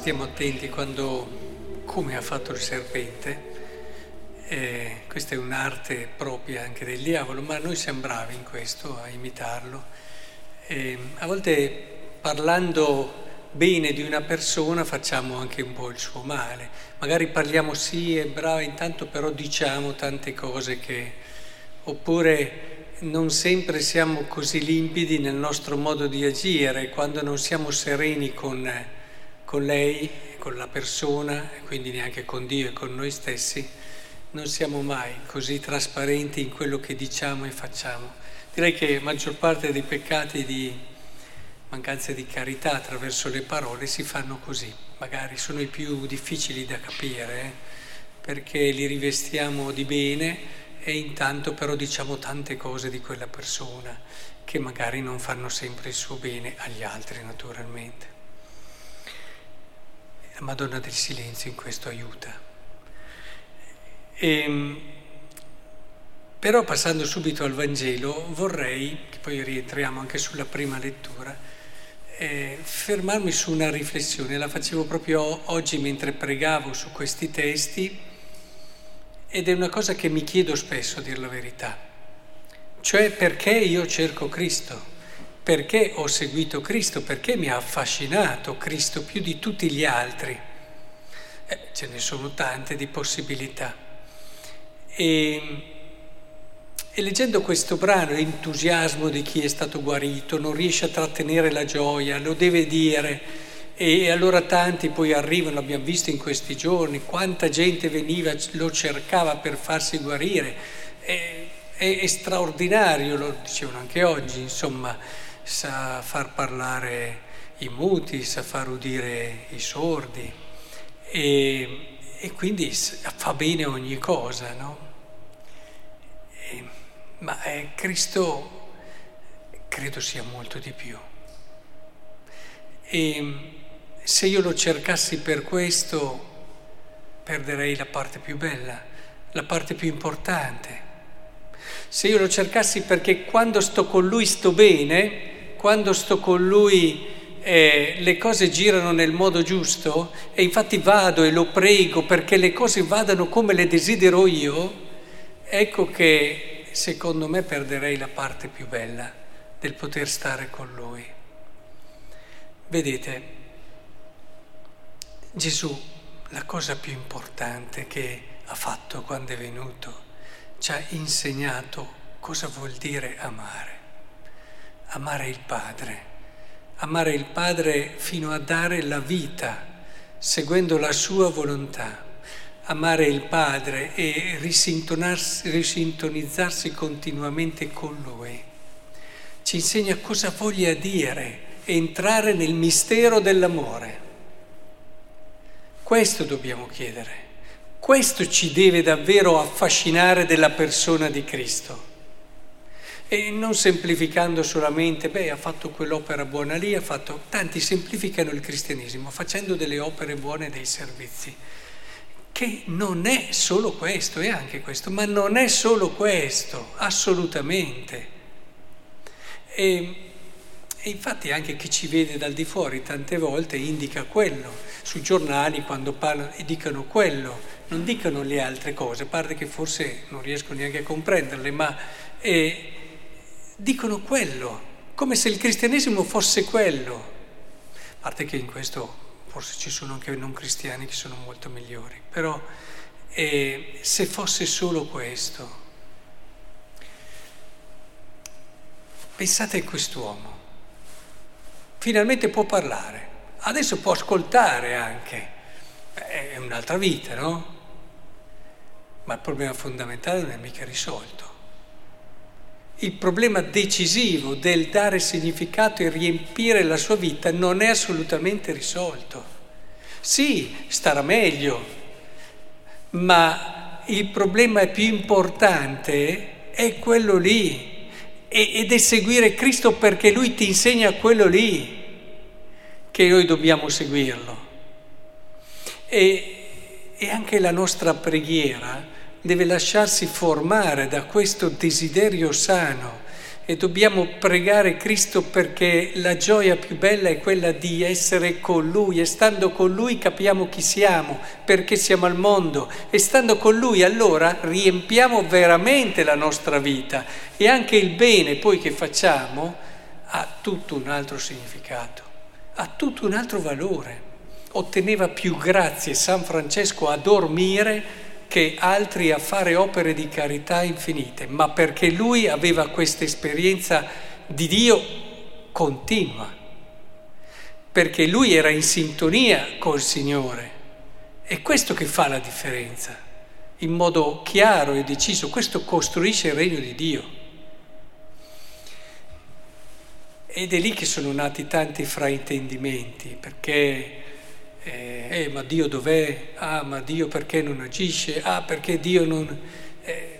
stiamo attenti quando, come ha fatto il serpente, eh, questa è un'arte propria anche del diavolo, ma noi siamo bravi in questo, a imitarlo. Eh, a volte parlando bene di una persona facciamo anche un po' il suo male. Magari parliamo sì, è brava, intanto però diciamo tante cose che... oppure non sempre siamo così limpidi nel nostro modo di agire, quando non siamo sereni con, con lei, con la persona, quindi neanche con Dio e con noi stessi, non siamo mai così trasparenti in quello che diciamo e facciamo. Direi che la maggior parte dei peccati di mancanza di carità attraverso le parole si fanno così, magari sono i più difficili da capire, eh? perché li rivestiamo di bene e intanto però diciamo tante cose di quella persona che magari non fanno sempre il suo bene agli altri naturalmente. La Madonna del Silenzio in questo aiuta. E, ehm, però passando subito al Vangelo vorrei, che poi rientriamo anche sulla prima lettura, eh, fermarmi su una riflessione, la facevo proprio oggi mentre pregavo su questi testi ed è una cosa che mi chiedo spesso a dire la verità, cioè perché io cerco Cristo, perché ho seguito Cristo, perché mi ha affascinato Cristo più di tutti gli altri. Eh, ce ne sono tante di possibilità. E, e leggendo questo brano, l'entusiasmo di chi è stato guarito, non riesce a trattenere la gioia, lo deve dire. E allora tanti poi arrivano, abbiamo visto in questi giorni, quanta gente veniva, lo cercava per farsi guarire. È, è, è straordinario, lo dicevano anche oggi, insomma, sa far parlare i muti, sa far udire i sordi e, e quindi fa bene ogni cosa, no? E, ma eh, Cristo credo sia molto di più. E se io lo cercassi per questo, perderei la parte più bella, la parte più importante. Se io lo cercassi perché quando sto con lui sto bene, quando sto con lui eh, le cose girano nel modo giusto e infatti vado e lo prego perché le cose vadano come le desidero io, ecco che secondo me perderei la parte più bella del poter stare con Lui. Vedete, Gesù, la cosa più importante che ha fatto quando è venuto, ci ha insegnato cosa vuol dire amare. Amare il Padre, amare il Padre fino a dare la vita, seguendo la sua volontà amare il Padre e risintonizzarsi continuamente con Lui. Ci insegna cosa voglia dire entrare nel mistero dell'amore. Questo dobbiamo chiedere. Questo ci deve davvero affascinare della persona di Cristo. E non semplificando solamente, beh, ha fatto quell'opera buona lì, ha fatto... Tanti semplificano il cristianesimo facendo delle opere buone dei servizi che non è solo questo, è anche questo, ma non è solo questo, assolutamente. E, e, infatti anche chi ci vede dal di fuori tante volte indica quello, sui giornali quando parlano e dicono quello, non dicono le altre cose, a parte che forse non riesco neanche a comprenderle, ma eh, dicono quello, come se il cristianesimo fosse quello, a parte che in questo forse ci sono anche non cristiani che sono molto migliori, però eh, se fosse solo questo, pensate a quest'uomo, finalmente può parlare, adesso può ascoltare anche, è un'altra vita, no? Ma il problema fondamentale non è mica risolto. Il problema decisivo del dare significato e riempire la sua vita non è assolutamente risolto. Sì, starà meglio, ma il problema più importante è quello lì ed è seguire Cristo perché Lui ti insegna quello lì che noi dobbiamo seguirlo. E, e anche la nostra preghiera deve lasciarsi formare da questo desiderio sano e dobbiamo pregare Cristo perché la gioia più bella è quella di essere con Lui e stando con Lui capiamo chi siamo, perché siamo al mondo e stando con Lui allora riempiamo veramente la nostra vita e anche il bene poi che facciamo ha tutto un altro significato, ha tutto un altro valore. Otteneva più grazie San Francesco a dormire che altri a fare opere di carità infinite, ma perché lui aveva questa esperienza di Dio continua, perché lui era in sintonia col Signore. È questo che fa la differenza, in modo chiaro e deciso, questo costruisce il regno di Dio. Ed è lì che sono nati tanti fraintendimenti, perché eh, eh, ma Dio dov'è? Ah, ma Dio perché non agisce? Ah, perché Dio non... Eh,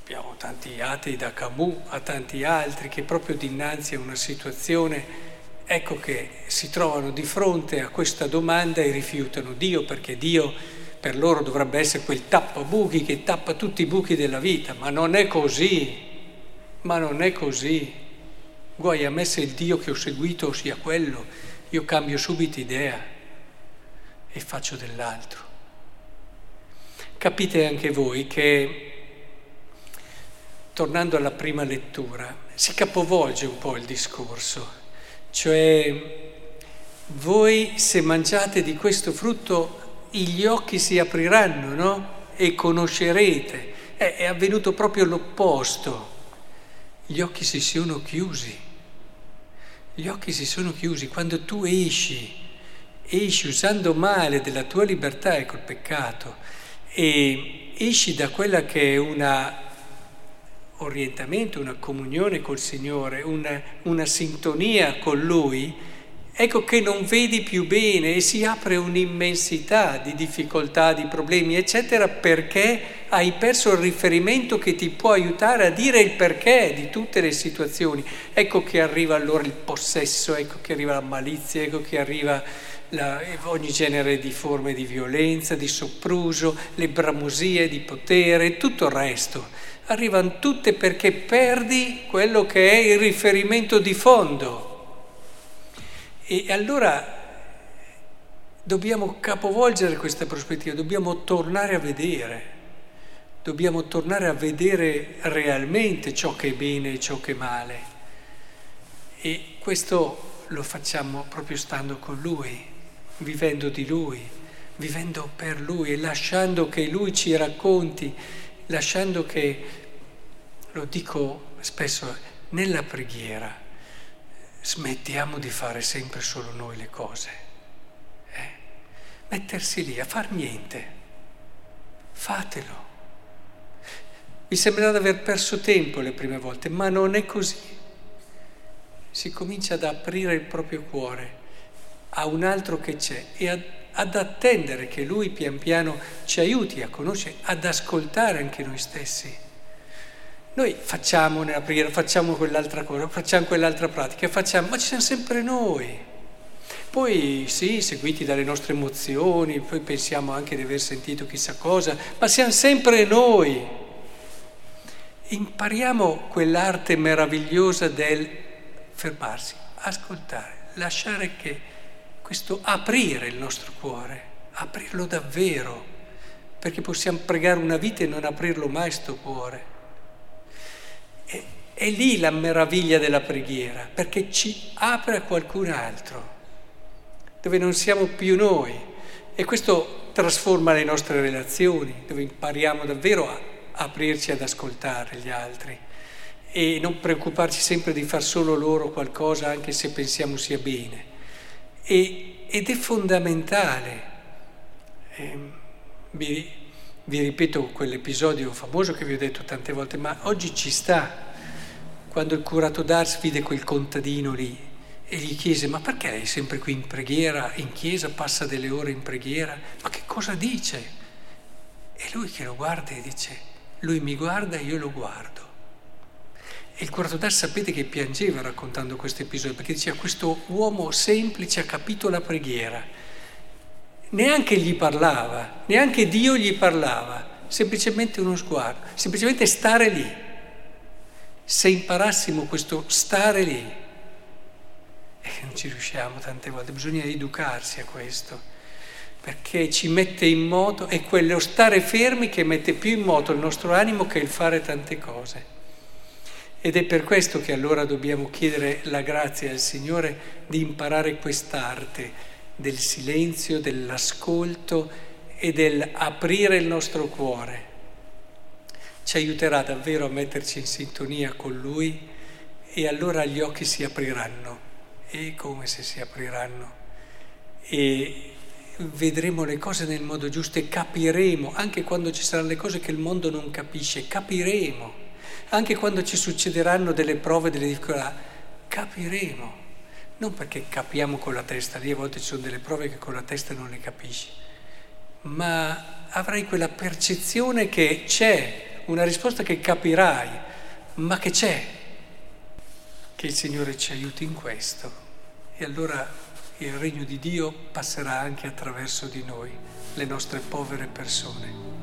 abbiamo tanti atei da Camus a tanti altri che proprio dinanzi a una situazione, ecco che si trovano di fronte a questa domanda e rifiutano Dio perché Dio per loro dovrebbe essere quel tappabuchi che tappa tutti i buchi della vita, ma non è così, ma non è così. Guai a me se il Dio che ho seguito sia quello, io cambio subito idea e faccio dell'altro. Capite anche voi che, tornando alla prima lettura, si capovolge un po' il discorso, cioè voi se mangiate di questo frutto gli occhi si apriranno, no? E conoscerete. Eh, è avvenuto proprio l'opposto. Gli occhi si sono chiusi. Gli occhi si sono chiusi. Quando tu esci esci usando male della tua libertà e col peccato e esci da quella che è un orientamento, una comunione col Signore, una, una sintonia con Lui, ecco che non vedi più bene e si apre un'immensità di difficoltà, di problemi, eccetera, perché hai perso il riferimento che ti può aiutare a dire il perché di tutte le situazioni. Ecco che arriva allora il possesso, ecco che arriva la malizia, ecco che arriva la, ogni genere di forme di violenza, di sopruso, le bramosie di potere, tutto il resto. Arrivano tutte perché perdi quello che è il riferimento di fondo. E allora dobbiamo capovolgere questa prospettiva, dobbiamo tornare a vedere, dobbiamo tornare a vedere realmente ciò che è bene e ciò che è male. E questo lo facciamo proprio stando con Lui vivendo di Lui, vivendo per Lui e lasciando che Lui ci racconti, lasciando che, lo dico spesso, nella preghiera smettiamo di fare sempre solo noi le cose. Eh? Mettersi lì a far niente, fatelo. Vi sembrerà di aver perso tempo le prime volte, ma non è così. Si comincia ad aprire il proprio cuore a un altro che c'è e ad, ad attendere che lui pian piano ci aiuti a conoscere, ad ascoltare anche noi stessi. Noi facciamo nella preghiera, facciamo quell'altra cosa, facciamo quell'altra pratica, facciamo, ma ci siamo sempre noi. Poi sì, seguiti dalle nostre emozioni, poi pensiamo anche di aver sentito chissà cosa, ma siamo sempre noi. Impariamo quell'arte meravigliosa del fermarsi, ascoltare, lasciare che questo aprire il nostro cuore, aprirlo davvero, perché possiamo pregare una vita e non aprirlo mai sto cuore. E, è lì la meraviglia della preghiera, perché ci apre a qualcun altro, dove non siamo più noi. E questo trasforma le nostre relazioni, dove impariamo davvero a aprirci ad ascoltare gli altri e non preoccuparci sempre di far solo loro qualcosa anche se pensiamo sia bene. E, ed è fondamentale. Eh, vi, vi ripeto quell'episodio famoso che vi ho detto tante volte, ma oggi ci sta. Quando il curato d'Ars vide quel contadino lì e gli chiese, ma perché lei è sempre qui in preghiera, in chiesa, passa delle ore in preghiera? Ma che cosa dice? E lui che lo guarda e dice, lui mi guarda e io lo guardo. E il Quartodar sapete che piangeva raccontando questo episodio, perché diceva questo uomo semplice ha capito la preghiera. Neanche gli parlava, neanche Dio gli parlava, semplicemente uno sguardo, semplicemente stare lì. Se imparassimo questo stare lì, e non ci riusciamo tante volte, bisogna educarsi a questo, perché ci mette in moto, è quello stare fermi che mette più in moto il nostro animo che il fare tante cose. Ed è per questo che allora dobbiamo chiedere la grazia al Signore di imparare quest'arte del silenzio, dell'ascolto e del aprire il nostro cuore. Ci aiuterà davvero a metterci in sintonia con Lui e allora gli occhi si apriranno, e come se si apriranno, e vedremo le cose nel modo giusto e capiremo, anche quando ci saranno le cose che il mondo non capisce, capiremo anche quando ci succederanno delle prove, delle difficoltà, capiremo. Non perché capiamo con la testa, lì a volte ci sono delle prove che con la testa non le capisci, ma avrai quella percezione che c'è, una risposta che capirai, ma che c'è. Che il Signore ci aiuti in questo. E allora il regno di Dio passerà anche attraverso di noi, le nostre povere persone.